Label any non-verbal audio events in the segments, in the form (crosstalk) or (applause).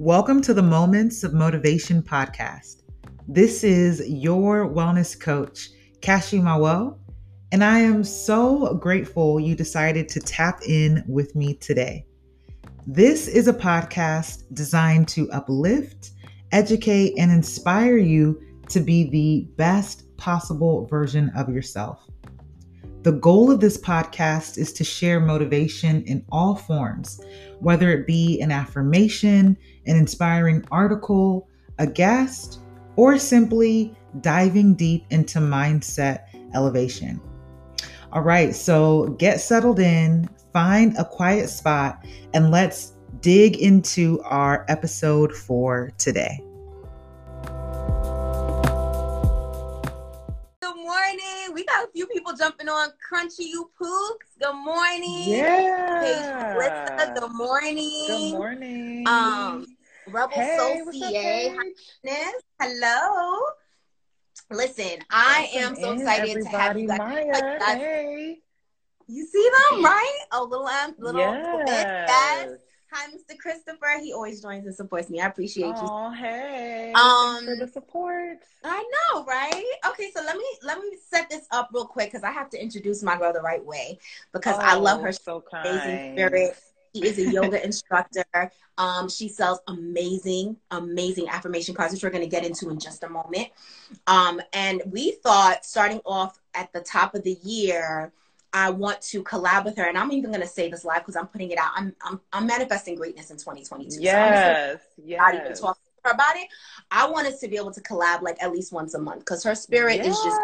Welcome to the Moments of Motivation podcast. This is your wellness coach, Kashi Mawo, and I am so grateful you decided to tap in with me today. This is a podcast designed to uplift, educate, and inspire you to be the best possible version of yourself. The goal of this podcast is to share motivation in all forms, whether it be an affirmation, an inspiring article, a guest, or simply diving deep into mindset elevation. All right, so get settled in, find a quiet spot, and let's dig into our episode for today. We got a few people jumping on Crunchy You Poops. Good morning. Yeah. Hey, good morning. Good morning. Um, Rebel hey, Sophie. Hello. Listen, I am so excited to have you guys. Maya, hey. You see them, right? Oh, little um, little yes. yes. Hi, Mr. Christopher. He always joins and supports me. I appreciate you. Oh, hey. Um, for the support. I know, right? Okay, so let me let me set this up real quick because I have to introduce my girl the right way because oh, I love her. So kind. Amazing spirit. She is a yoga (laughs) instructor. Um, she sells amazing, amazing affirmation cards, which we're going to get into in just a moment. Um, and we thought starting off at the top of the year I want to collab with her, and I'm even going to say this live because I'm putting it out. I'm, I'm I'm manifesting greatness in 2022. Yes, so yes. Not even talk to her about it. I want us to be able to collab like at least once a month because her spirit yes. is just.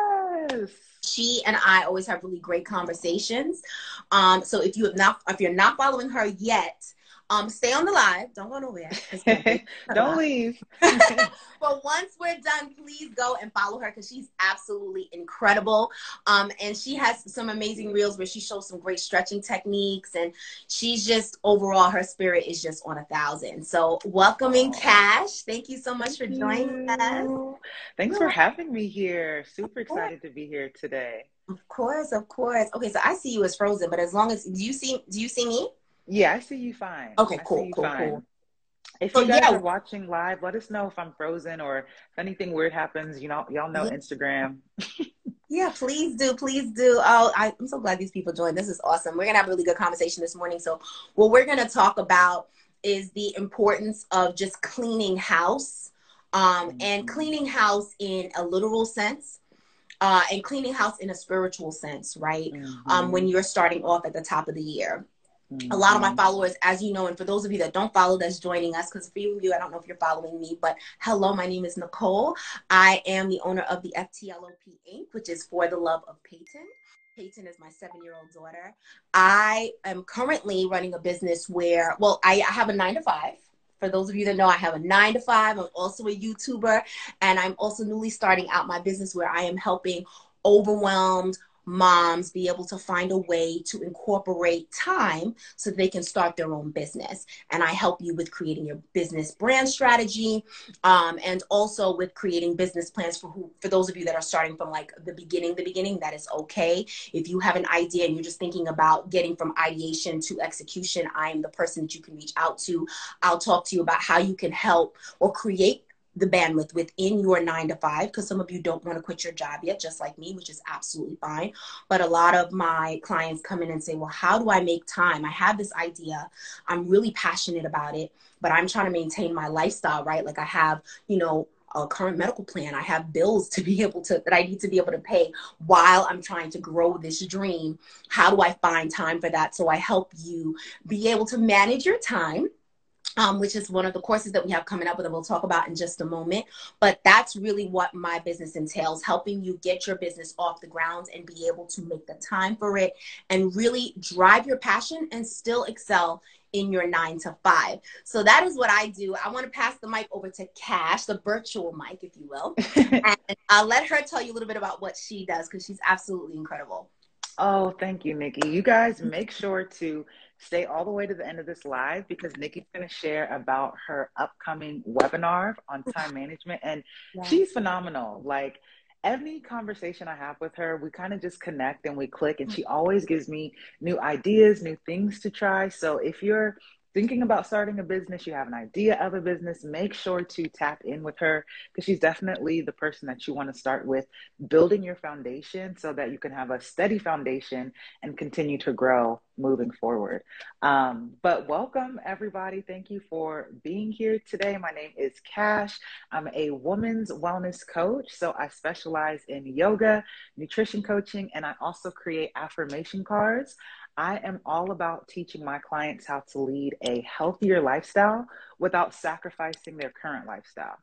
She and I always have really great conversations. Um, so if you have not, if you're not following her yet, um, stay on the live. Don't go nowhere. (laughs) Don't leave. (laughs) (laughs) but once we're done, please go and follow her because she's absolutely incredible. Um, and she has some amazing reels where she shows some great stretching techniques, and she's just overall her spirit is just on a thousand. So welcoming oh. Cash. Thank you so much for joining us. Thanks for having me here. Super excited to be here today. Of course, of course. Okay, so I see you as frozen, but as long as do you see do you see me? Yeah, I see you fine. Okay, cool, cool, fine. cool. If so, you guys yeah. are watching live, let us know if I'm frozen or if anything weird happens. You know, y'all know yeah. Instagram. (laughs) yeah, please do, please do. Oh, I, I'm so glad these people joined. This is awesome. We're gonna have a really good conversation this morning. So, what we're gonna talk about is the importance of just cleaning house, um, mm-hmm. and cleaning house in a literal sense. Uh, and cleaning house in a spiritual sense, right? Mm-hmm. Um, when you're starting off at the top of the year. Mm-hmm. A lot of my mm-hmm. followers, as you know, and for those of you that don't follow that's joining us, because for you, I don't know if you're following me, but hello, my name is Nicole. I am the owner of the FTLOP Inc., which is for the love of Peyton. Peyton is my seven year old daughter. I am currently running a business where, well, I, I have a nine to five. For those of you that know, I have a nine to five. I'm also a YouTuber, and I'm also newly starting out my business where I am helping overwhelmed, moms be able to find a way to incorporate time so they can start their own business. And I help you with creating your business brand strategy um, and also with creating business plans for who, for those of you that are starting from like the beginning, the beginning, that is okay. If you have an idea and you're just thinking about getting from ideation to execution, I am the person that you can reach out to. I'll talk to you about how you can help or create the bandwidth within your nine to five because some of you don't want to quit your job yet, just like me, which is absolutely fine. But a lot of my clients come in and say, Well, how do I make time? I have this idea, I'm really passionate about it, but I'm trying to maintain my lifestyle, right? Like I have, you know, a current medical plan. I have bills to be (laughs) able to that I need to be able to pay while I'm trying to grow this dream. How do I find time for that? So I help you be able to manage your time um, which is one of the courses that we have coming up that we'll talk about in just a moment. But that's really what my business entails helping you get your business off the ground and be able to make the time for it and really drive your passion and still excel in your nine to five. So that is what I do. I want to pass the mic over to Cash, the virtual mic, if you will, (laughs) and I'll let her tell you a little bit about what she does because she's absolutely incredible. Oh, thank you, Nikki. You guys make sure to stay all the way to the end of this live because Nikki's going to share about her upcoming webinar on time management. And yeah. she's phenomenal. Like, any conversation I have with her, we kind of just connect and we click, and she always gives me new ideas, new things to try. So if you're thinking about starting a business, you have an idea of a business, make sure to tap in with her because she's definitely the person that you want to start with, building your foundation so that you can have a steady foundation and continue to grow moving forward. Um, but welcome, everybody. Thank you for being here today. My name is Cash. I'm a woman's wellness coach. So I specialize in yoga, nutrition coaching, and I also create affirmation cards. I am all about teaching my clients how to lead a healthier lifestyle without sacrificing their current lifestyle.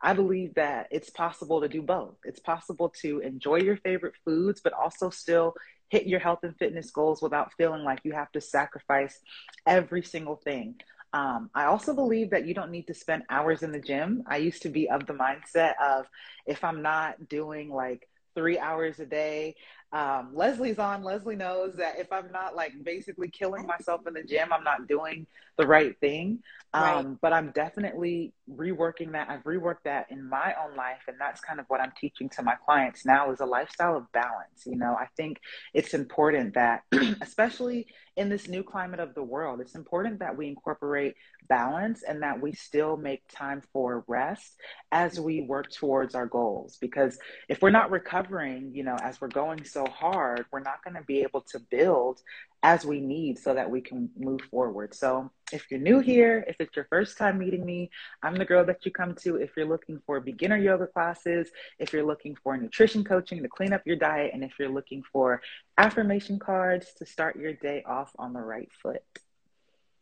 I believe that it's possible to do both. It's possible to enjoy your favorite foods, but also still hit your health and fitness goals without feeling like you have to sacrifice every single thing. Um, I also believe that you don't need to spend hours in the gym. I used to be of the mindset of if I'm not doing like three hours a day. Um, Leslie's on. Leslie knows that if I'm not like basically killing myself in the gym, I'm not doing the right thing. Um, right. But I'm definitely reworking that. I've reworked that in my own life, and that's kind of what I'm teaching to my clients now is a lifestyle of balance. You know, I think it's important that, (clears throat) especially in this new climate of the world, it's important that we incorporate balance and that we still make time for rest as we work towards our goals. Because if we're not recovering, you know, as we're going so hard, we're not going to be able to build as we need so that we can move forward. So, if you're new here, if it's your first time meeting me, I'm the girl that you come to if you're looking for beginner yoga classes, if you're looking for nutrition coaching to clean up your diet, and if you're looking for affirmation cards to start your day off on the right foot.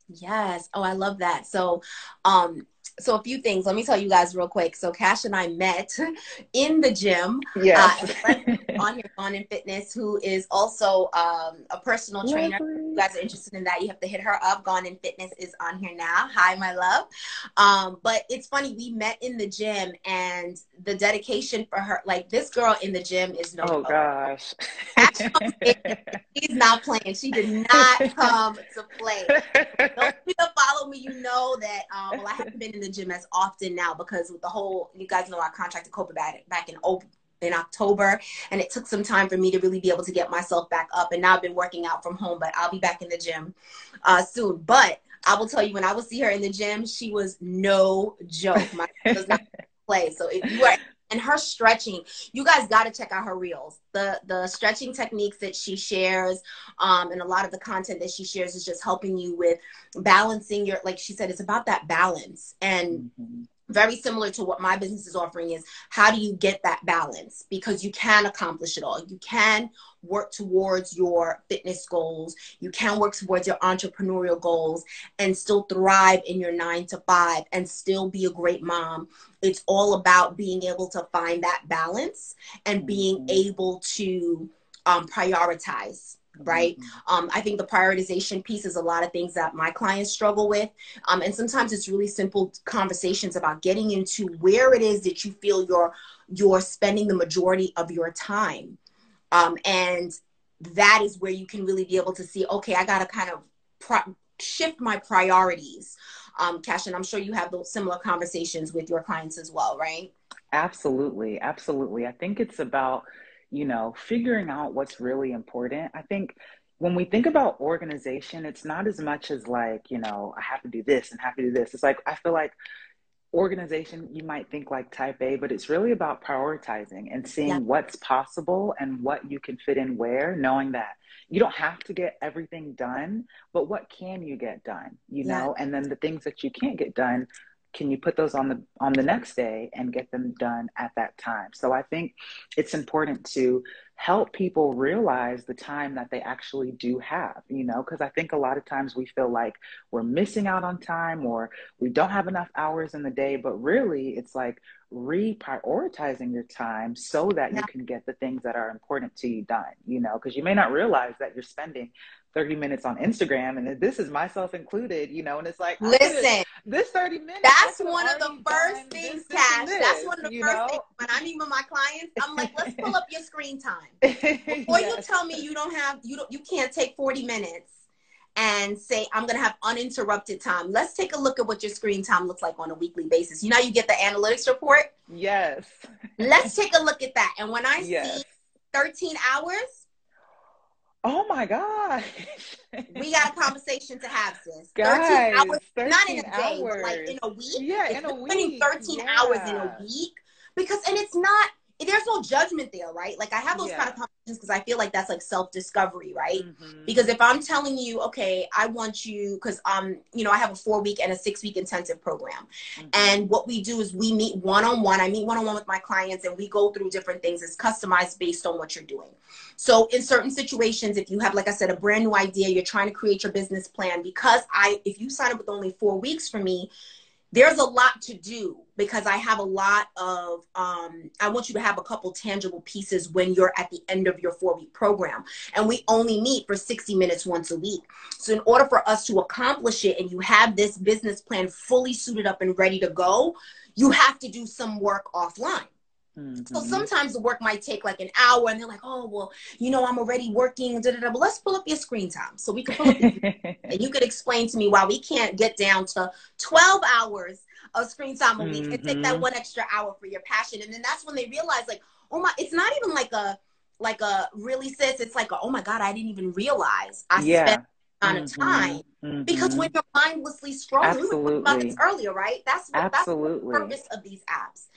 Yes. Oh, I love that. So, um, so a few things. Let me tell you guys real quick. So Cash and I met (laughs) in the gym. Yes. Uh, on here, on in (laughs) fitness, who is also um, a personal trainer. you guys are interested in that, you have to hit her up. Gone in Fitness is on here now. Hi, my love. Um, but it's funny, we met in the gym and the dedication for her, like this girl in the gym is no. Oh gosh. (laughs) she's not playing. She did not come to play. Those people follow me, you know that. Um, well, I haven't been in the gym as often now because with the whole, you guys know I contracted COVID back, back in in October, and it took some time for me to really be able to get myself back up. And now I've been working out from home, but I'll be back in the gym uh, soon. But I will tell you, when I will see her in the gym, she was no joke. My (laughs) does not play. So if you are and her stretching, you guys got to check out her reels. The the stretching techniques that she shares, um, and a lot of the content that she shares is just helping you with balancing your. Like she said, it's about that balance and. Mm-hmm very similar to what my business is offering is how do you get that balance? Because you can accomplish it all. You can work towards your fitness goals. You can work towards your entrepreneurial goals and still thrive in your 9 to 5 and still be a great mom. It's all about being able to find that balance and being mm-hmm. able to um, prioritize right? Mm-hmm. um, i think the prioritization piece is a lot of things that my clients struggle with. Um, and sometimes it's really simple conversations about getting into where it is that you feel you're you're spending the majority of your time. Um, and that is where you can really be able to see okay i gotta kind of pro- shift my priorities. Um, cash and i'm sure you have those similar conversations with your clients as well right? Absolutely absolutely. I think it's about you know, figuring out what's really important. I think when we think about organization, it's not as much as like, you know, I have to do this and have to do this. It's like, I feel like organization, you might think like type A, but it's really about prioritizing and seeing yeah. what's possible and what you can fit in where, knowing that you don't have to get everything done, but what can you get done, you yeah. know? And then the things that you can't get done, can you put those on the on the next day and get them done at that time? So i think it's important to help people realize the time that they actually do have you know because i think a lot of times we feel like we're missing out on time or we don't have enough hours in the day but really it's like reprioritizing your time so that you can get the things that are important to you done you know because you may not realize that you're spending 30 minutes on Instagram and this is myself included, you know, and it's like, listen, this 30 minutes. That's one of the first things, Cash. That's one of the first know? things when I meet with my clients. I'm like, let's pull up (laughs) your screen time. Before yes. you tell me you don't have, you don't, you can't take 40 minutes and say, I'm going to have uninterrupted time. Let's take a look at what your screen time looks like on a weekly basis. You know, you get the analytics report. Yes. let's take a look at that. And when I yes. see 13 hours, Oh my gosh. (laughs) we got a conversation to have, sis. Guys, 13 hours, 13 not in a day, hours. but like in a week. Yeah, in a week. 13 yeah. hours in a week because, and it's not there's no judgment there, right? Like I have those Yeah. kind of conversations because I feel like that's like self discovery, right? Mhm. Because if I'm telling you, okay, I want you, because um, you know, I have a four week and a six week intensive program, Mhm. and what we do is we meet one on one. I meet one on one with my clients, and we go through different things. It's customized based on what you're doing. So in certain situations, if you have, like I said, a brand new idea, you're trying to create your business plan. Because I, if you sign up with only four weeks for me, there's a lot to do because I have a lot of, um, I want you to have a couple tangible pieces when you're at the end of your four week program. And we only meet for 60 minutes once a week. So, in order for us to accomplish it and you have this business plan fully suited up and ready to go, you have to do some work offline. So Mhm. sometimes the work might take like an hour and they're like, oh, well, you know, I'm already working, da, da, da. but let's pull up your screen time. So we can pull up (laughs) and you could explain to me why we can't get down to 12 hours of screen time a week and take that Mhm. one extra hour for your passion and then that's when they realize like oh my it's not even like a like a really sis it's like a, oh my god i didn't even realize i yeah. spent on a Mhm. time because Mhm. when you're mindlessly scrolling we were talking about this earlier right that's what that's the Absolutely. purpose of these apps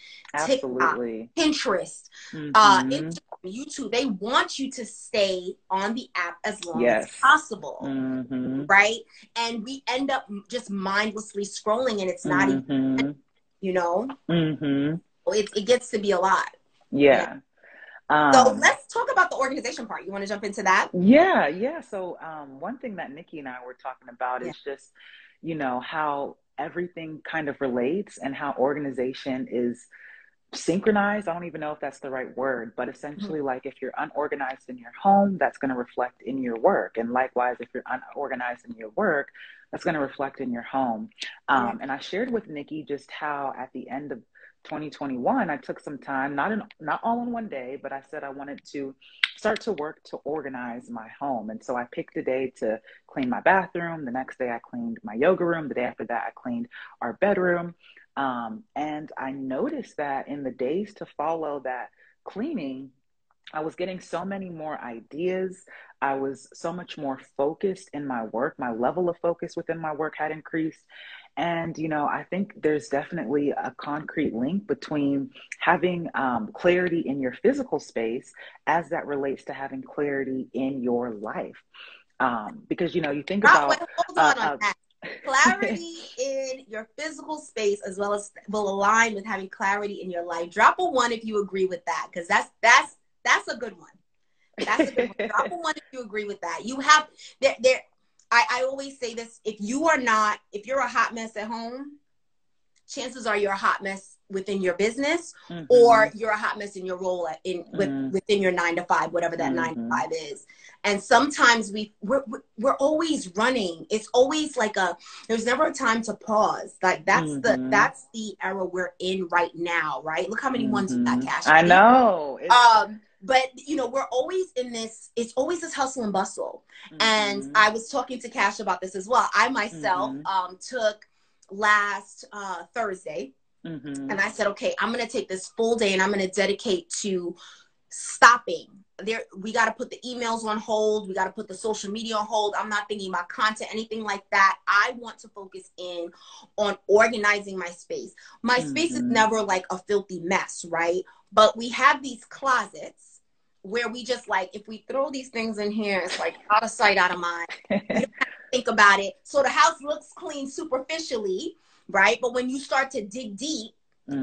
TikTok, Absolutely. pinterest uh Mhm. Instagram, youtube they want you to stay on the app as long Yes. as possible Mhm. right? And we end up just mindlessly scrolling, and it's not even, Mhm. you know, Mhm. it, it gets to be a lot. Yeah. Um, So let's talk about the organization part. You want to jump into that? Yeah, yeah. So um, one thing that Nikki and I were talking about Yeah. is just, you know, how everything kind of relates and how organization is synchronized. I don't even know if that's the right word, but essentially, like if you're unorganized in your home, that's going to reflect in your work. And likewise, if you're unorganized in your work, that's going to reflect in your home. Um, and I shared with Nikki just how at the end of 2021, I took some time, not in, not all in one day, but I said I wanted to start to work to organize my home. And so I picked a day to clean my bathroom. The next day I cleaned my yoga room. The day after that I cleaned our bedroom. Um, and I noticed that in the days to follow that cleaning, I was getting so many more ideas. I was so much more focused in my work. My level of focus within my work had increased. And, you know, I think there's definitely a concrete link between having um, clarity in your physical space as that relates to having clarity in your life. Um, because, you know, you think Oh, about. wait, hold on uh, on uh, that. Clarity (laughs) in your physical space as well as will align with having clarity in your life. Drop a one if you agree with that, because that's that's that's a good one. That's a good one. Drop a (laughs) one if you agree with that. You have there there. I, I always say this: if you are not, if you're a hot mess at home, chances are you're a hot mess within your business, Mhm. or you're a hot mess in your role at, in with, Mhm. within your nine to five, whatever that nine to Mhm. five is. And sometimes we we're, we're- always running. It's always like a there's never a time to pause. Like that's the Mhm. that's the era we're in right now, right? Look how many ones we got Mhm. cash. I know. Um, but you know, we're always in this. It's always this hustle and bustle. And Mhm. I was talking to Cash about this as well. I myself Mhm. um, took last uh, Thursday Mhm. and I said, okay, I'm gonna take this full day and I'm gonna dedicate to stopping. There, we got to put the emails on hold. We got to put the social media on hold. I'm not thinking about content, anything like that. I want to focus in on organizing my space. My space is Mhm. never like a filthy mess, right? But we have these closets where we just like, if we throw these things in here, it's like out of sight, out of mind (laughs) think about it. So the house looks clean superficially, right? But when you start to dig deep,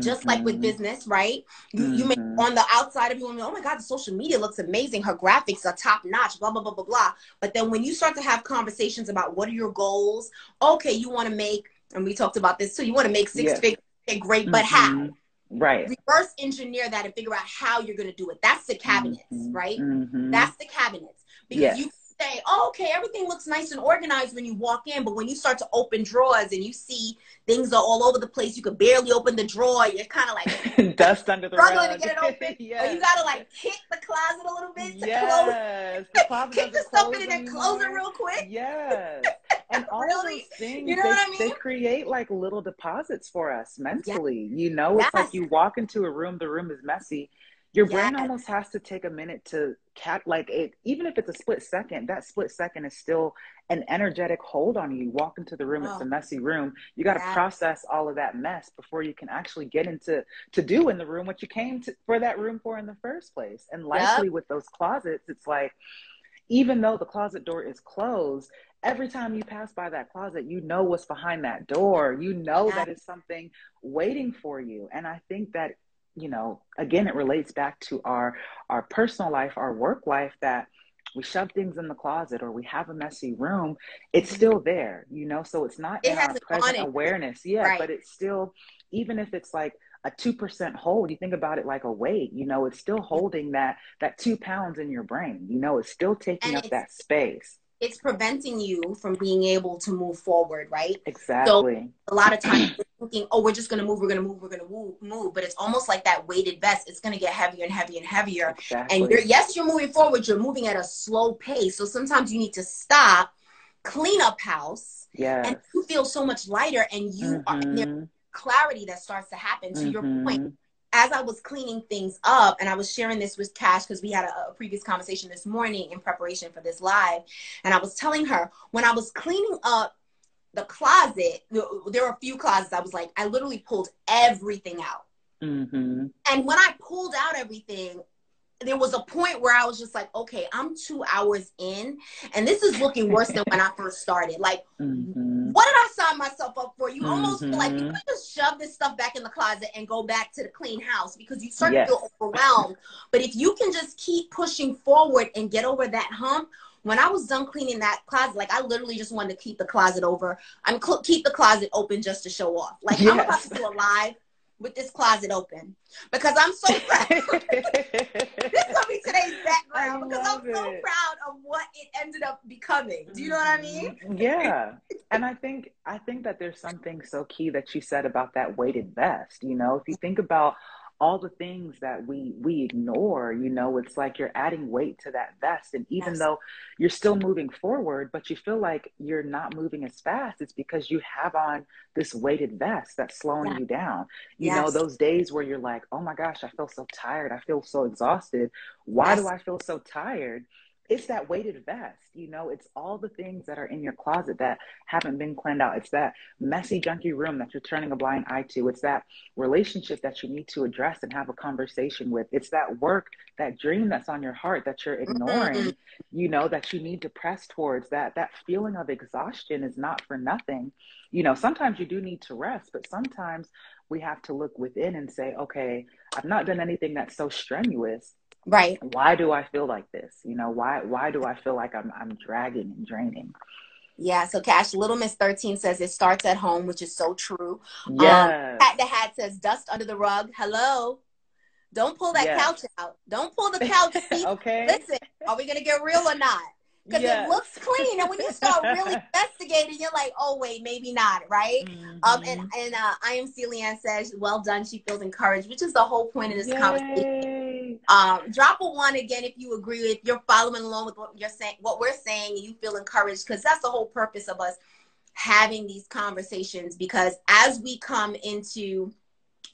just like with Mhm. business, right? You, you may Mhm. on the outside of you, oh my God, the social media looks amazing. Her graphics are top notch, blah, blah, blah, blah, blah. But then when you start to have conversations about what are your goals, okay, you want to make, and we talked about this too, you want to make six Yeah. figures, okay, great, but how? Right. Reverse engineer that and figure out how you're going to do it. That's the cabinets, Mhm. right? Mhm. That's the cabinets. Because Yes. you say, oh, okay, everything looks nice and organized when you walk in, but when you start to open drawers and you see things are all over the place, you could barely open the drawer. You're kind of like (laughs) dust under the struggling rug. to get it open, (laughs) or yes. you gotta like kick the closet a little bit to yes. The close, closet (laughs) kick the stuff in and then close it real quick. Yes. And (laughs) all Really? those things, You know they, I mean? they create like little deposits for us mentally. You know, it's Yes. like you walk into a room, the room is messy. your brain almost has to take a minute to cat like it even if it's a split second that split second is still an energetic hold on you. you walk into the room oh. it's a oh. messy room you got to yeah. process all of that mess before you can actually get into to do in the room what you came to, for that room for in the first place and likely yep. with those closets it's like even though the closet door is closed every time you pass by that closet you know what's behind that door. You know yeah. that is something waiting for you. And i think that you know again it relates back to our our personal life our work life that we shove things in the closet or we have a messy room. It's mm-hmm. still there you know? So it's not it in our present awareness. Yeah right. but it's still even if it's like a 2% hold you think about it like a weight you know? It's still holding that that two pounds in your brain you know? It's still taking and up that space it's preventing you from being able to move forward, right? Exactly. So a lot of times thinking, oh, we're just gonna move, we're gonna move, we're gonna move, move. But it's almost like that weighted vest. It's gonna get heavier and heavier and heavier. Exactly. And you're yes, you're moving forward, you're moving at a slow pace. So sometimes you need to stop, clean up house, yes. and you feel so much lighter and you mm-hmm. are clarity that starts to happen. To mm-hmm. your point, as I was cleaning things up, and I was sharing this with Cash because we had a, a, previous conversation this morning in preparation for this live, and I was telling her when I was cleaning up the closet, there were a few closets. I was like, I literally pulled everything out. Mm-hmm. And when I pulled out everything, there was a point where I was just like, okay, I'm two hours in, and this is looking worse than when I first started. Like, mm-hmm. what did I sign myself up for? You almost mm-hmm. feel like you mm-hmm. just shove this stuff back in the closet and go back to the clean house because you start yes. to feel overwhelmed. But if you can just keep pushing forward and get over that hump, when I was done cleaning that closet, like I literally just wanted to keep the closet over. I'm cl- keep the closet open just to show off. Like yes. I'm about to do a live with this closet open because I'm so (laughs) proud. (laughs) this gonna be today's background because I'm it. so proud of what it ended up becoming. Do you know what I mean? Mm-hmm. Yeah. and I think I think that there's something so key that you said about that weighted vest. You know, if you think about all the things that we we ignore you know it's like you're adding weight to that vest and even yes. though you're still moving forward but you feel like you're not moving as fast it's because you have on this weighted vest that's slowing yeah. you down you yes. know those days where you're like oh my gosh i feel so tired i feel so exhausted why yes. do i feel so tired it's that weighted vest you know it's all the things that are in your closet that haven't been cleaned out. It's that messy junky room that you're turning a blind eye to. It's that relationship that you need to address and have a conversation with. It's that work that dream that's on your heart that you're ignoring mm-hmm. you know that you need to press towards. That that feeling of exhaustion is not for nothing. You know sometimes you do need to rest but sometimes we have to look within and say okay i've not done anything that's so strenuous Right. Why do I feel like this? You know, why why do I feel like I'm I'm dragging and draining? Yeah, so Cash Little Miss 13 says it starts at home, which is so true. Yeah. Um, Pat the Hat says dust under the rug. Hello. Don't pull that yes. couch out. Don't pull the couch (laughs) seat. okay. Listen, are we gonna get real or not? because yes. it looks clean. And when you start really (laughs) investigating, you're like, oh wait, maybe not, right? Mm-hmm. Um, and and uh, I am Celian says, well done. She feels encouraged, which is the whole point of this Yay. conversation. Um, drop a one again if you agree. If you're following along with what you're saying, what we're saying, and you feel encouraged, because that's the whole purpose of us having these conversations. Because as we come into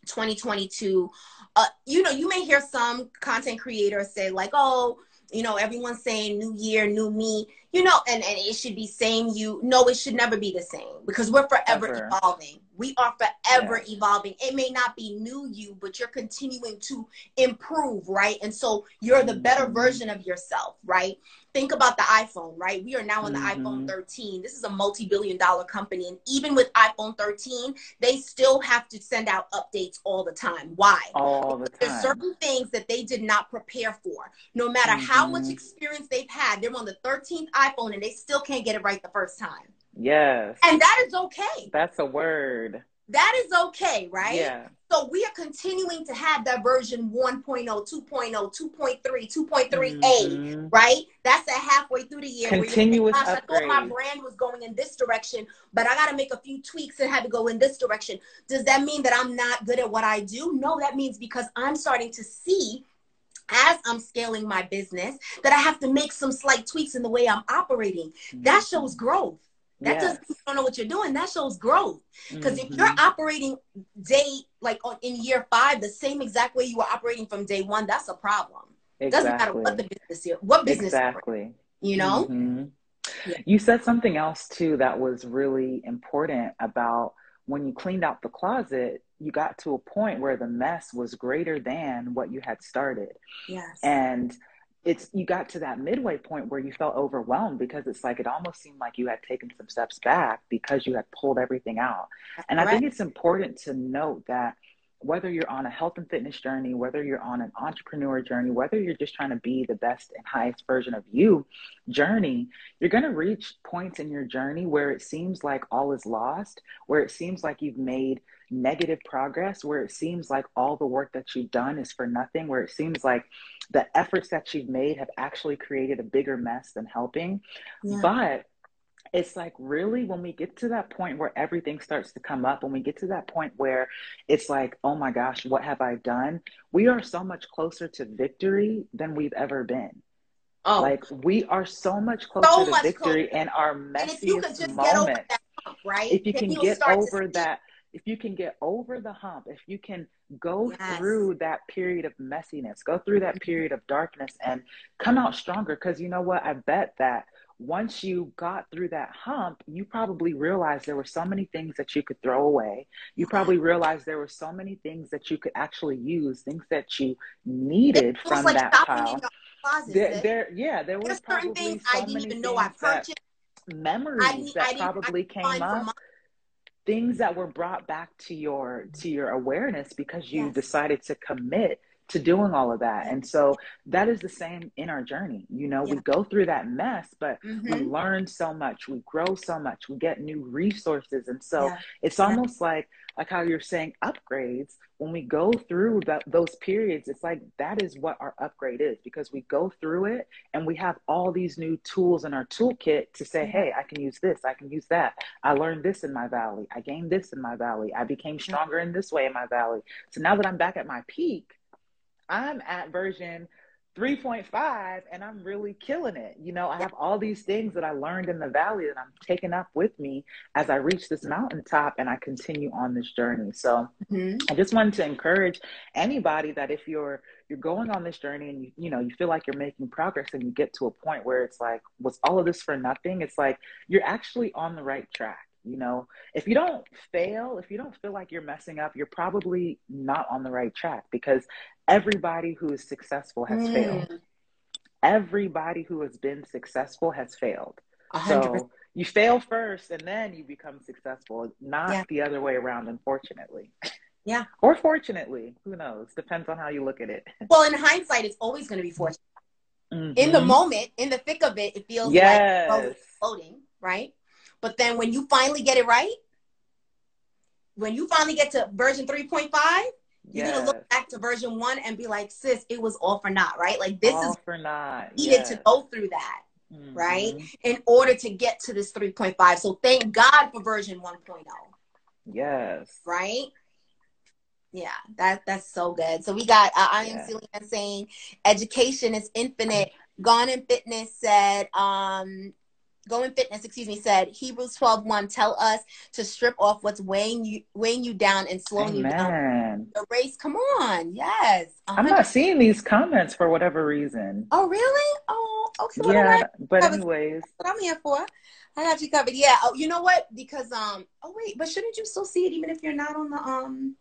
2022, uh, you know, you may hear some content creators say like, oh you know everyone's saying new year new me you know and, and it should be same you. No it should never be the same because we're forever Ever. evolving. We are forever evolving. It may not be new you but you're continuing to improve right? And so you're the better mm-hmm. version of yourself right think about the iPhone, right? We are now on the mm-hmm. iPhone 13. This is a multi billion dollar company. And even with iPhone 13, they still have to send out updates all the time. Why? All the time. There's certain things that they did not prepare for. No matter mm-hmm. how much mm-hmm. experience they've had, they're on the 13th iPhone and they still can't get it right the first time. Yes. And that is okay. That's a word. That is okay, right? Yeah. So we are continuing to have that version 1.0, 2.0, 2.3, 2.3a, mm-hmm. right? That's a halfway through the year. Continuous where I thought my brand was going in this direction, but I got to make a few tweaks and have it go in this direction. Does that mean that I'm not good at what I do? No, that means because I'm starting to see as I'm scaling my business that I have to make some slight tweaks in the way I'm operating. Mm-hmm. That shows growth. That Yes. doesn't you don't know what you're doing. That shows growth. Because if Mhm. you're operating day like on, in year five, the same exact way you were operating from day one, that's a problem. It doesn't matter what the business is, what business, in, exactly. you know. Mhm. Yeah. You said something else too that was really important about when you cleaned out the closet, you got to a point where the mess was greater than what you had started. Yes. And it's you got to that midway point where you felt overwhelmed because it's like it almost seemed like you had taken some steps back because you had pulled everything out. And I think it's important to note that whether you're on a health and fitness journey, whether you're on an entrepreneur journey, whether you're just trying to be the best and highest version of you journey, you're going to reach points in your journey where it seems like all is lost, where it seems like you've made negative progress, where it seems like all the work that you've done is for nothing, where it seems like the efforts that you've made have actually created a bigger mess than helping. Yeah. But it's like really when we get to that point where everything starts to come up when we get to that point where it's like oh my gosh what have i done we are so much closer to victory than we've ever been oh, like we are so much closer So to much victory in our and if you could messiest just get over moment that hump, right? if you then can get over that if you can get over the hump if you can go Yes. through that period of messiness go through that period of darkness and come out stronger because you know what i bet that once you got through that hump you probably realized there were so many things that you could throw away you probably realized there were so many things that you could actually use things that you needed from like that pile closet. there, there yeah there were certain probably things so I didn't even know I things that purchased. memories that probably came up. Things that were brought back to your to your awareness because you Yes. decided to commit to doing all of that and so that is the same in our journey you know we go through that mess but we Mhm. learn so much we grow so much we get new resources and so Yeah. it's Yeah. almost like like how you're saying upgrades when we go through that those periods it's like that is what our upgrade is because we go through it and we have all these new tools in our toolkit to say mm-hmm. hey i can use this i can use that. I learned this in my valley. I gained this in my valley. I became mm-hmm. stronger in this way in my valley. So now that i'm back at my peak i'm at version 3.5 and i'm really killing it. You know i have all these things that i learned in the valley that i'm taking up with me as i reach this mountaintop and i continue on this journey. So Mhm. I just wanted to encourage anybody that if you're you're going on this journey and you you know you feel like you're making progress and you get to a point where it's like was all of this for nothing? It's like you're actually on the right track you know if you don't fail if you don't feel like you're messing up you're probably not on the right track because everybody who is successful has Mm. failed everybody who has been successful has failed hundred percent. so you fail first and then you become successful, not Yeah. the other way around, unfortunately. Yeah. or fortunately, who knows? Depends on how you look at it. (laughs) Well, in hindsight, it's always going to be fortunate. In the Mhm. moment, in the thick of it, it feels like yes. oh, it's floating, right? But then when you finally get it right, when you finally get to version 3.5, you're yes. gonna look back to version one and be like, sis, it was all for naught, right? Like this All is for not. needed yes. to go through that Mhm. right? in order to get to this 3.5. So thank God for version 1.0, Yes. right? Yeah, that that's so good. So we got uh, I am Yeah. Celia saying education is infinite. Gone in Fitness said, um, Go in Fitness, excuse me, said Hebrews 12 1, tell us to strip off what's weighing you weighing you down and slowing you down. The race, come on, yes. I'm not seeing these comments for whatever reason. Oh, really? Oh, okay. Well, Yeah, right. but anyways, what I'm here for. I got you covered. Yeah. Oh, you know what? Because um. Oh wait, but shouldn't you still see it even if you're not on the um?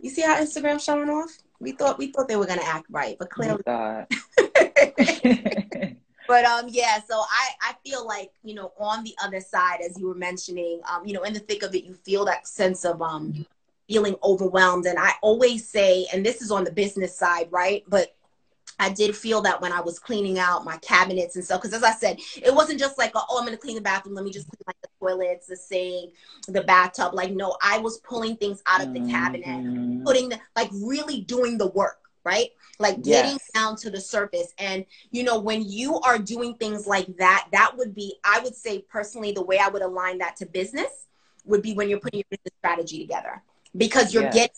You see how Instagram's showing off? We thought we thought they were gonna act right, but we clearly. (laughs) (laughs) but um, yeah. So I I feel like you know on the other side, as you were mentioning, um, you know, in the thick of it, you feel that sense of um feeling overwhelmed, and I always say, and this is on the business side, right? But I did feel that when I was cleaning out my cabinets and stuff, because as I said, it wasn't just like, oh, I'm going to clean the bathroom. Let me just clean like the toilets, the sink, the bathtub. Like, no, I was pulling things out of the cabinet, Mhm. putting the, like really doing the work, right? Like getting Yes. down to the surface. And, you know, when you are doing things like that, that would be, I would say personally, the way I would align that to business would be when you're putting your business strategy together because you're Yes. getting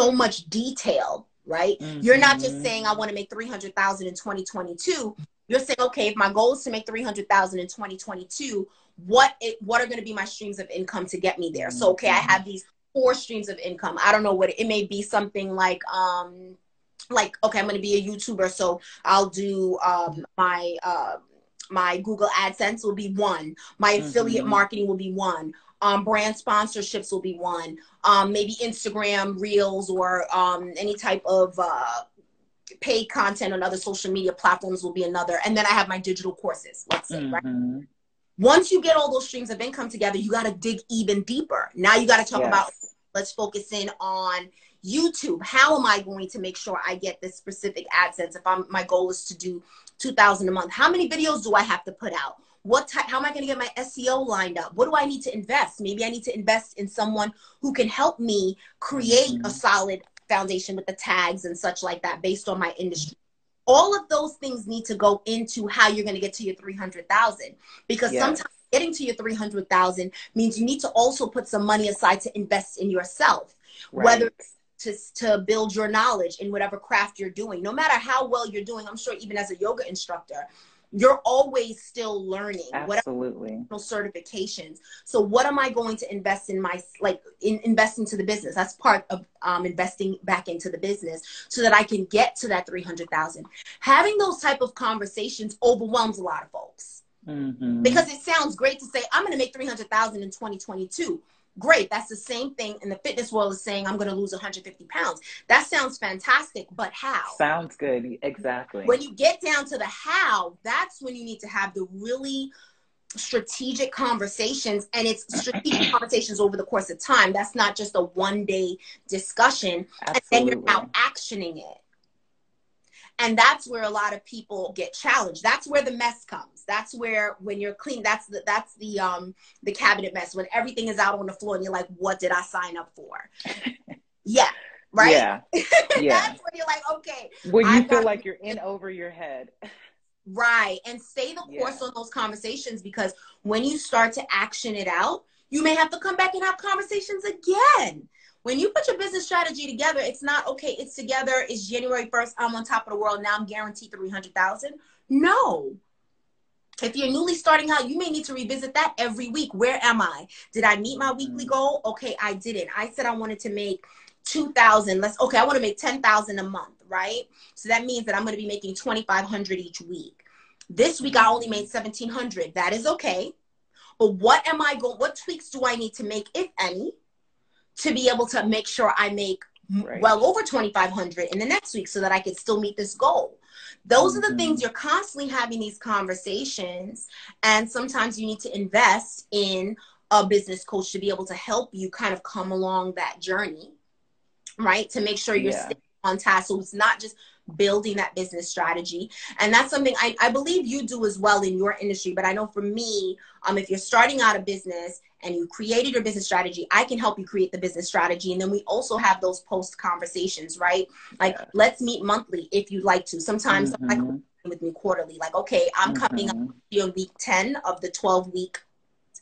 so much detail right you're not just Mhm. saying i want to make 300000 in 2022 you're saying, okay, if my goal is to make 300,000 in 2022, what it, what are going to be my streams of income to get me there? So, okay, I have these four streams of income. I don't know what it, it may be something like, um, like, okay, I'm going to be a YouTuber. So I'll do, um, my, uh, my Google AdSense will be one. My affiliate mm-hmm. marketing will be one. Um, brand sponsorships will be one. Um, maybe Instagram reels or um, any type of uh, paid content on other social media platforms will be another. And then I have my digital courses, let's say, mm-hmm. right? Once you get all those streams of income together, you got to dig even deeper. Now you got to talk yes. about, let's focus in on YouTube. How am I going to make sure I get this specific AdSense if I'm, my goal is to do 2000 a month? How many videos do I have to put out? what type how am i going to get my seo lined up what do i need to invest maybe i need to invest in someone who can help me create mm-hmm. a solid foundation with the tags and such like that based on my industry all of those things need to go into how you're going to get to your 300,000 because yes. sometimes getting to your 300,000 means you need to also put some money aside to invest in yourself right. whether to, to build your knowledge in whatever craft you're doing. No matter how well you're doing i'm sure even as a yoga instructor you're always still learning absolutely. certifications. So what am i going to invest in my like in invest into the business? That's part of um, investing back into the business so that i can get to that 300000 having those type of conversations overwhelms a lot of folks. Mm-hmm. because it sounds great to say i'm going to make 300000 in 2022 Great. That's the same thing in the fitness world is saying I'm going to lose 150 pounds. That sounds fantastic, but how? Sounds good. Exactly. When you get down to the how, that's when you need to have the really strategic conversations and it's strategic (clears throat) conversations over the course of time. That's not just a one day discussion. Absolutely. And then you're now actioning it. And that's where a lot of people get challenged. That's where the mess comes. That's where when you're clean, that's the that's the um the cabinet mess when everything is out on the floor and you're like, what did I sign up for? (laughs) yeah. Right? Yeah. (laughs) yeah. that's when you're like, okay. When you feel like you're in over your head. Right. And stay the course yeah. on those conversations because when you start to action it out, you may have to come back and have conversations again when you put your business strategy together, it's not okay, it's together, it's January 1st, I'm on top of the world, now I'm guaranteed 300,000. No. If you're newly starting out, you may need to revisit that every week. Where am I? Did I meet my mm-hmm. weekly goal? Okay, I didn't. I said I wanted to make 2000 let's okay i want to make 10000 a month right so that means that i'm going to be making 2500 each week this week i only made 1700 that is okay but what am i going what tweaks do i need to make if any to be able to make sure I make right. well over 2500 in the next week so that I can still meet this goal. Those mm-hmm. are the things mm-hmm. you're constantly having these conversations and sometimes you need to invest in a business coach to be able to help you kind of come along that journey, right? To make sure you're yeah. on task. So it's not just building that business strategy. And that's something I, I believe you do as well in your industry. But I know for me, um, if you're starting out a business and you created your business strategy, I can help you create the business strategy. And then we also have those post conversations, right? Like, yeah. let's meet monthly if you'd like to. Sometimes mm-hmm. like with me quarterly, like, okay, I'm mm-hmm. coming up mm-hmm. on week 10 of the 12 week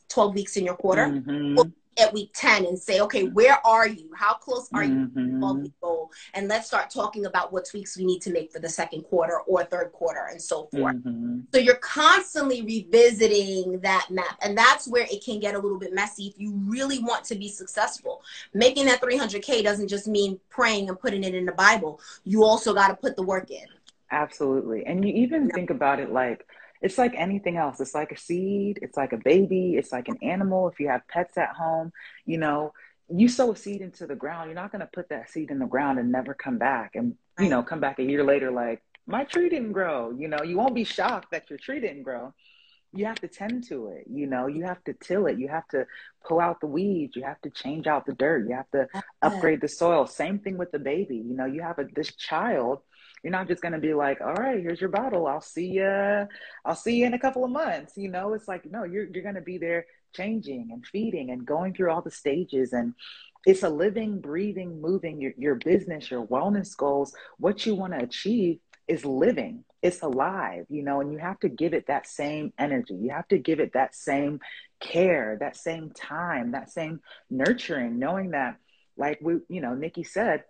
12 weeks in your quarter. Mm-hmm. We'll at week 10 and say, okay, where are you? How close are you mm-hmm. to the goal? And let's start talking about what tweaks we need to make for the second quarter or third quarter and so forth. Mm-hmm. So you're constantly revisiting that map. And that's where it can get a little bit messy if you really want to be successful. Making that 300K doesn't just mean praying and putting it in the Bible. You also got to put the work in. Absolutely. And you even think about it like, it's like anything else. It's like a seed, it's like a baby, it's like an animal. If you have pets at home, you know, you sow a seed into the ground, you're not going to put that seed in the ground and never come back and, you know, come back a year later like, my tree didn't grow. You know, you won't be shocked that your tree didn't grow. You have to tend to it, you know, you have to till it, you have to pull out the weeds, you have to change out the dirt, you have to upgrade the soil. Same thing with the baby. You know, you have a this child you're not just going to be like, all right, here's your bottle. I'll see you. I'll see you in a couple of months. You know, it's like, no, you're, you're going to be there changing and feeding and going through all the stages. And it's a living, breathing, moving your, your business, your wellness goals, what you want to achieve is living. It's alive, you know, and you have to give it that same energy. You have to give it that same care, that same time, that same nurturing, knowing that, like we, you know, Nikki said,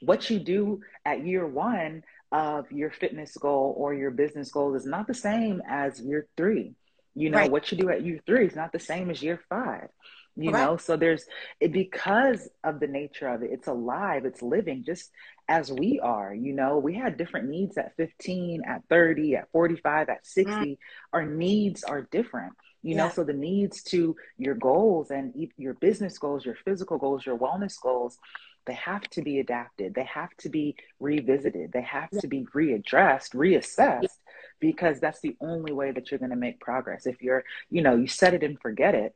what you do at year one of your fitness goal or your business goal is not the same as year three. You know, right. what you do at year three is not the same as year five. You Correct. know, so there's it because of the nature of it, it's alive, it's living just as we are. You know, we had different needs at 15, at 30, at 45, at 60. Mm. Our needs are different you know so the needs to your goals and your business goals your physical goals your wellness goals they have to be adapted. They have to be revisited. They have yeah. to be readdressed reassessed yeah. because that's the only way that you're going to make progress. If you're you know you set it and forget it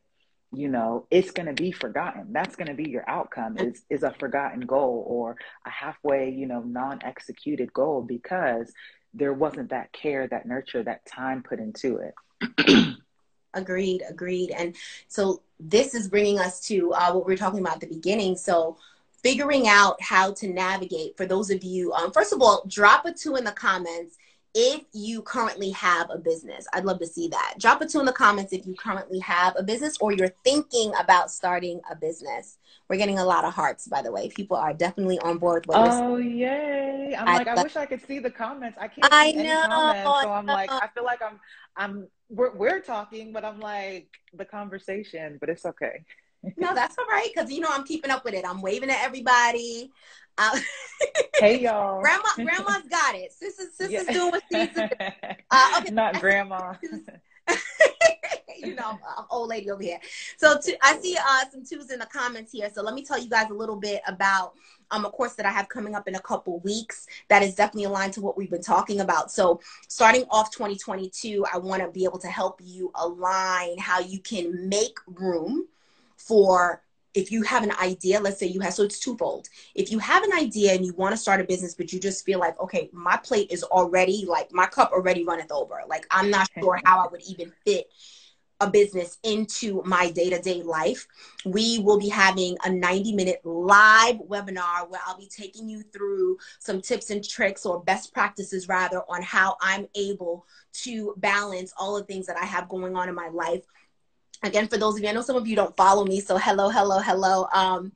you know it's going to be forgotten. That's going to be your outcome is is a forgotten goal or a halfway you know non-executed goal because there wasn't that care that nurture that time put into it. (clears throat) Agreed agreed. And so this is bringing us to uh, what we are talking about at the beginning. So figuring out how to navigate for those of you um, first of all drop a two in the comments if you currently have a business. I'd love to see that. Drop a two in the comments if you currently have a business or you're thinking about starting a business. We're getting a lot of hearts by the way. People are definitely on board with oh yay. I'm I like i wish i could see the comments. I can't I see know, comments so i'm like i feel like i'm i'm we're, we're talking but i'm like the conversation but it's okay no, that's all right because you know I'm keeping up with it. I'm waving at everybody. (laughs) Uh, hey y'all, grandma, grandma's got it. Sis is, sis yeah. is doing what she's doing. (laughs) Uh, okay. Not grandma. (laughs) you know, I'm old lady over here. So to, I see uh, some twos in the comments here. So let me tell you guys a little bit about um, a course that I have coming up in a couple weeks that is definitely aligned to what we've been talking about. So starting off 2022, I want to be able to help you align how you can make room for if you have an idea, let's say you have, so it's twofold. If you have an idea and you want to start a business, but you just feel like, okay, my plate is already like my cup already runneth over. Like I'm not sure how I would even fit a business into my day to day life. We will be having a 90 minute live webinar where I'll be taking you through some tips and tricks or best practices, rather, on how I'm able to balance all the things that I have going on in my life again for those of you i know some of you don't follow me so hello hello hello. Um,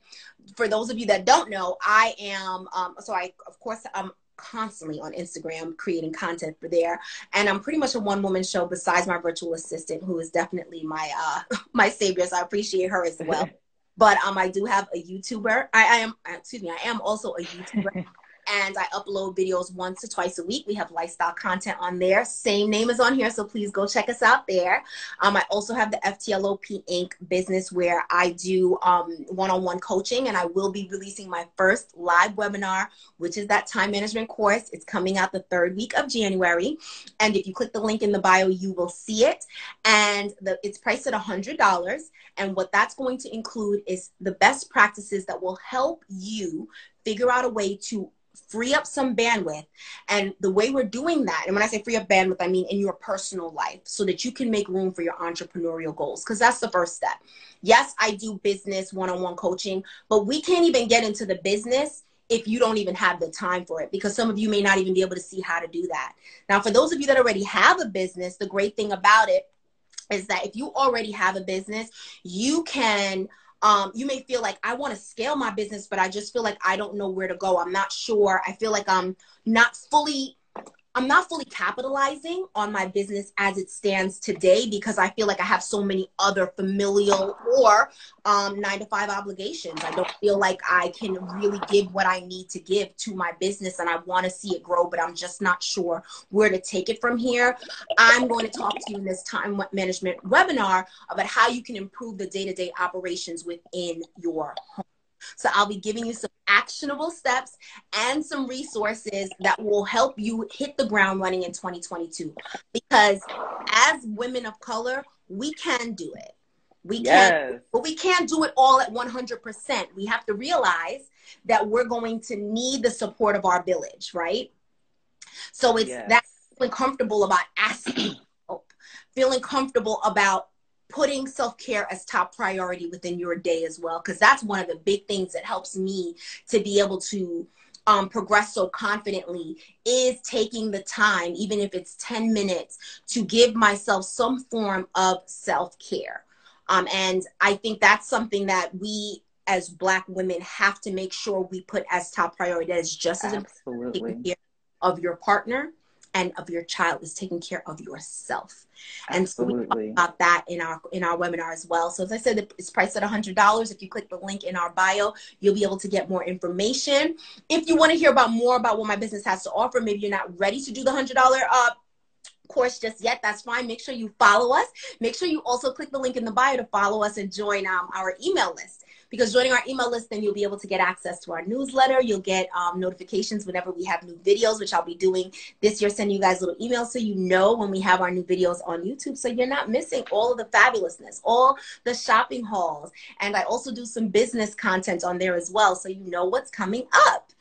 for those of you that don't know i am um, so i of course i'm constantly on instagram creating content for there and i'm pretty much a one woman show besides my virtual assistant who is definitely my uh (laughs) my savior so i appreciate her as well. (laughs) But um i do have a youtuber. I, I am excuse me i am also a youtuber (laughs) and I upload videos once to twice a week. We have lifestyle content on there. Same name is on here, so please go check us out there. Um, I also have the FTLOP Inc. business where I do um, one-on-one coaching, and I will be releasing my first live webinar, which is that time management course. It's coming out the third week of January, and if you click the link in the bio, you will see it. And the, it's priced at $100. And what that's going to include is the best practices that will help you figure out a way to free up some bandwidth. And the way we're doing that, and when I say free up bandwidth, I mean in your personal life so that you can make room for your entrepreneurial goals, because that's the first step. Yes, I do business one on one coaching, but we can't even get into the business if you don't even have the time for it because some of you may not even be able to see how to do that. Now, for those of you that already have a business, the great thing about it is that if you already have a business, you can um, you may feel like I want to scale my business, but I just feel like I don't know where to go. I'm not sure. I feel like I'm not fully I'm not fully capitalizing on my business as it stands today because I feel like I have so many other familial or um, nine to five obligations. I don't feel like I can really give what I need to give to my business and I want to see it grow, but I'm just not sure where to take it from here. I'm going to talk to you in this time management webinar about how you can improve the day to day operations within your home. So I'll be giving you some actionable steps and some resources that will help you hit the ground running in 2022. Because as women of color, we can do it. We yes. can, but we can't do it all at 100%. We have to realize that we're going to need the support of our village, right? So it's yes. that feeling comfortable about asking help, feeling comfortable about putting self care as top priority within your day as well, because that's one of the big things that helps me to be able to um, progress so confidently is taking the time, even if it's 10 minutes, to give myself some form of self care. Um, and I think that's something that we as Black women have to make sure we put as top priority. That is just as Absolutely. important of your partner and of your child is taking care of yourself. And so we talk about that in our in our webinar as well. So as I said, it's priced at $100. If you click the link in our bio, you'll be able to get more information. If you want to hear about more about what my business has to offer, maybe you're not ready to do the $100 uh, course just yet, that's fine. Make sure you follow us. Make sure you also click the link in the bio to follow us and join um, our email list because joining our email list, then you'll be able to get access to our newsletter. You'll get um, notifications whenever we have new videos, which I'll be doing this year, sending you guys little emails so you know when we have our new videos on YouTube. So you're not missing all of the fabulousness, all the shopping hauls. And I also do some business content on there as well. So you know what's coming up.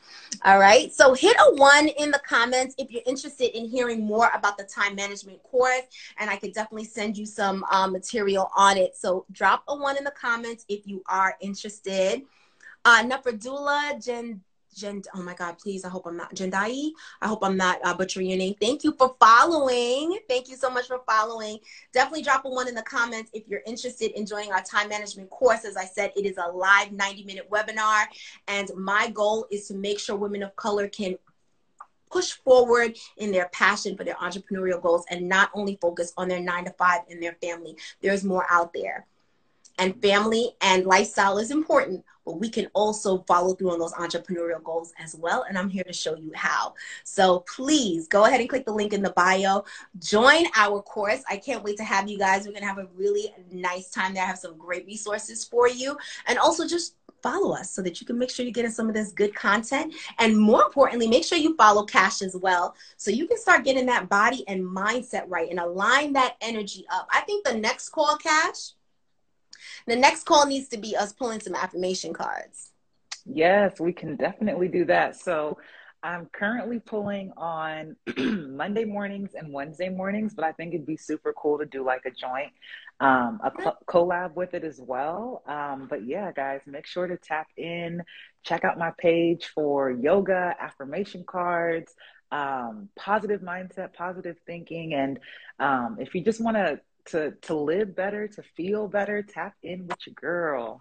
All right. So hit a one in the comments if you're interested in hearing more about the time management course. And I could definitely send you some um, material on it. So drop a one in the comments if you are interested. Uh, Nafradula Jen Oh my God, please, I hope I'm not, Jendai, I hope I'm not uh, butchering your name. Thank you for following. Thank you so much for following. Definitely drop a one in the comments if you're interested in joining our time management course. As I said, it is a live 90 minute webinar. And my goal is to make sure women of color can push forward in their passion for their entrepreneurial goals and not only focus on their nine to five and their family. There's more out there and family and lifestyle is important, but we can also follow through on those entrepreneurial goals as well. And I'm here to show you how. So please go ahead and click the link in the bio. Join our course. I can't wait to have you guys. We're going to have a really nice time there. I have some great resources for you. And also just follow us so that you can make sure you're getting some of this good content. And more importantly, make sure you follow Cash as well so you can start getting that body and mindset right and align that energy up. I think the next call, Cash, the next call needs to be us pulling some affirmation cards. Yes, we can definitely do that. So I'm currently pulling on (clears throat) Monday mornings and Wednesday mornings, but I think it'd be super cool to do like a joint, um, a cl- collab with it as well. Um, but yeah, guys, make sure to tap in, check out my page for yoga, affirmation cards, um, positive mindset, positive thinking. And um, if you just want to to to live better, to feel better, tap in with your girl.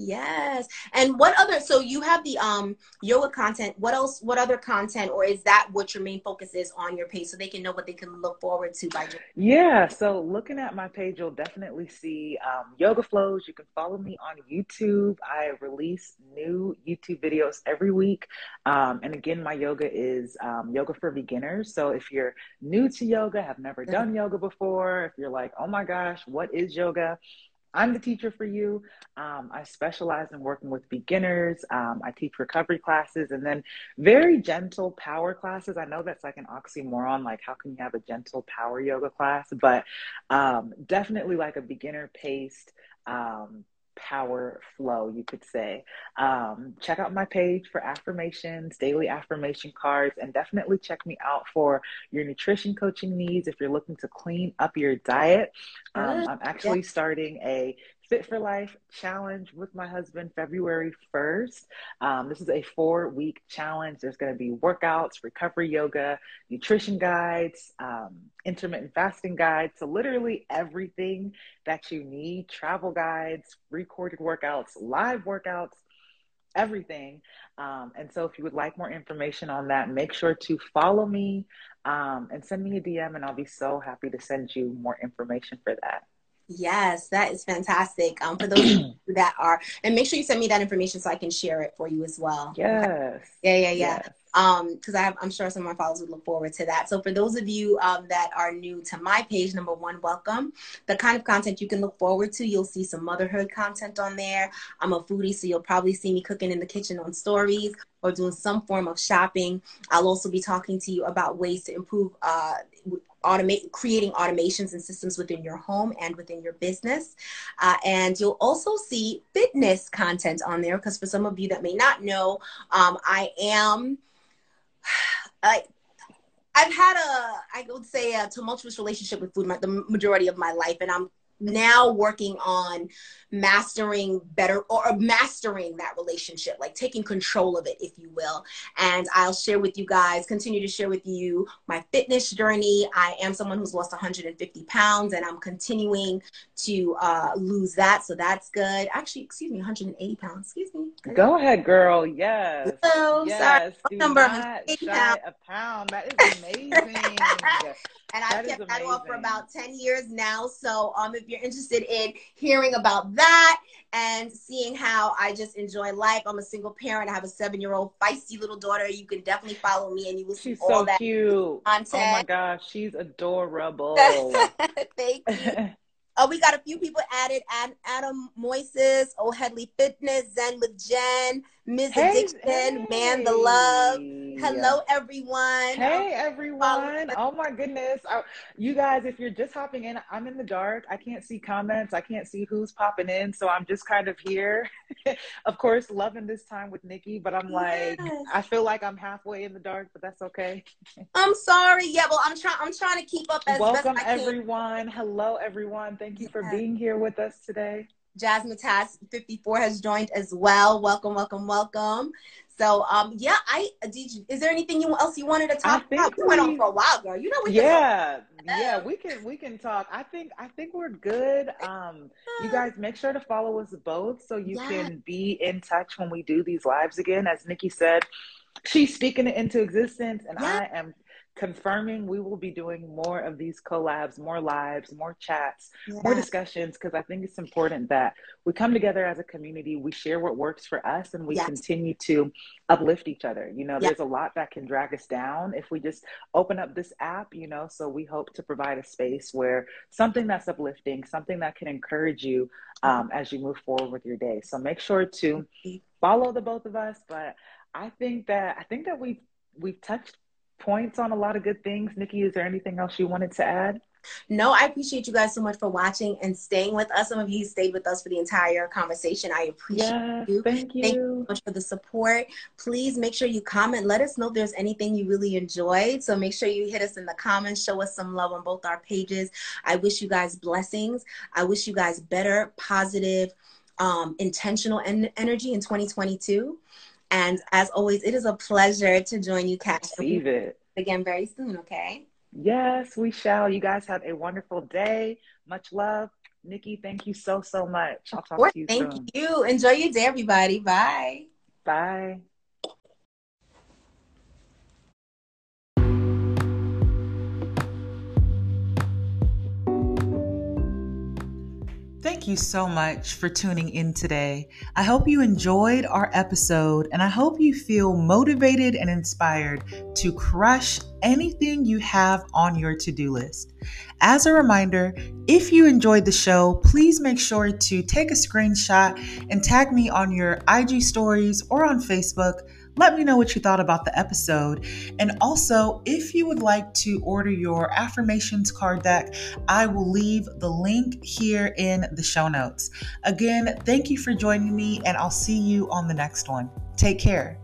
Yes. And what other so you have the um yoga content. What else what other content or is that what your main focus is on your page so they can know what they can look forward to by Yeah, so looking at my page you'll definitely see um, yoga flows. You can follow me on YouTube. I release new YouTube videos every week. Um, and again my yoga is um, yoga for beginners. So if you're new to yoga, have never done mm-hmm. yoga before, if you're like, "Oh my gosh, what is yoga?" I'm the teacher for you. Um, I specialize in working with beginners. Um, I teach recovery classes and then very gentle power classes. I know that's like an oxymoron. Like, how can you have a gentle power yoga class? But um, definitely like a beginner paced um, power flow, you could say. Um, check out my page for affirmations, daily affirmation cards, and definitely check me out for your nutrition coaching needs if you're looking to clean up your diet. Um, I'm actually starting a Fit for Life challenge with my husband February 1st. Um, this is a four week challenge. There's going to be workouts, recovery yoga, nutrition guides, um, intermittent fasting guides. So, literally everything that you need travel guides, recorded workouts, live workouts. Everything. Um, and so, if you would like more information on that, make sure to follow me um, and send me a DM, and I'll be so happy to send you more information for that. Yes, that is fantastic. Um, for those (clears throat) that are, and make sure you send me that information so I can share it for you as well. Yes. Yeah, yeah, yeah. Yes. Um, because I have, I'm sure some of my followers would look forward to that. So for those of you um, that are new to my page, number one, welcome. The kind of content you can look forward to, you'll see some motherhood content on there. I'm a foodie, so you'll probably see me cooking in the kitchen on stories or doing some form of shopping. I'll also be talking to you about ways to improve uh, automate creating automations and systems within your home and within your business uh, and you'll also see fitness content on there because for some of you that may not know um, i am (sighs) I, I've had a, I would say, a tumultuous relationship with food the majority of my life, and I'm now working on mastering better or mastering that relationship, like taking control of it, if you will. And I'll share with you guys, continue to share with you my fitness journey. I am someone who's lost 150 pounds and I'm continuing to uh, lose that. So that's good. Actually, excuse me, 180 pounds. Excuse me. Go ahead, girl. Yes. Oh, yes. sorry. Do Number not 80 shy pounds. a pound. That is amazing. (laughs) and I've kept that off for about 10 years now. So um, if you're interested in hearing about that and seeing how I just enjoy life, I'm a single parent. I have a seven year old feisty little daughter. You can definitely follow me and you will see She's all so that cute. Oh my gosh, she's adorable. (laughs) Thank you. (laughs) Oh, we got a few people added. Ad- Adam Moises, Oh Headley Fitness, Zen with Jen, Ms. Hey, Addiction, Man the Love. Hello, everyone. Hey everyone! Oh my goodness! I, you guys, if you're just hopping in, I'm in the dark. I can't see comments. I can't see who's popping in, so I'm just kind of here. (laughs) of course, loving this time with Nikki, but I'm like, Yes. I feel like I'm halfway in the dark, but that's okay. (laughs) I'm sorry. Yeah, well, I'm trying. I'm trying to keep up as Welcome best I can. everyone. Hello everyone. Thank you for being here with us today. Jasmine Tass 54 has joined as well. Welcome, welcome, welcome. So, um, yeah, I did. You, is there anything you, else you wanted to talk about? We went on for a while, girl. You know we. Yeah, yeah, we can we can talk. I think I think we're good. Um, you guys make sure to follow us both so you Yes. can be in touch when we do these lives again. As Nikki said, she's speaking it into existence, and Yeah. I am confirming we will be doing more of these collabs, more lives, more chats, more discussions because I think it's important that we come together as a community, we share what works for us, and we Yes. continue to uplift each other. You know, Yeah. there's a lot that can drag us down if we just open up this app, you know. So we hope to provide a space where something that's uplifting, something that can encourage you um, as you move forward with your day. So make sure to follow the both of us. But I think that I think that we've we've touched points on a lot of good things. Nikki, is there anything else you wanted to add? No, I appreciate you guys so much for watching and staying with us. Some of you stayed with us for the entire conversation. I appreciate Yes, you. thank you. Thank you so much for the support. Please make sure you comment. Let us know if there's anything you really enjoyed. So make sure you hit us in the comments. Show us some love on both our pages. I wish you guys blessings. I wish you guys better, positive, um, intentional en- energy in 2022. And as always, it is a pleasure to join you, Cash. Receive it. Again very soon, okay? Yes, we shall. You guys have a wonderful day. Much love. Nikki, thank you so, so much. I'll talk to you Thank soon. you. Enjoy your day, everybody. Bye. Bye. Thank you so much for tuning in today. I hope you enjoyed our episode and I hope you feel motivated and inspired to crush anything you have on your to do list. As a reminder, if you enjoyed the show, please make sure to take a screenshot and tag me on your IG stories or on Facebook. Let me know what you thought about the episode. And also, if you would like to order your affirmations card deck, I will leave the link here in the show notes. Again, thank you for joining me, and I'll see you on the next one. Take care.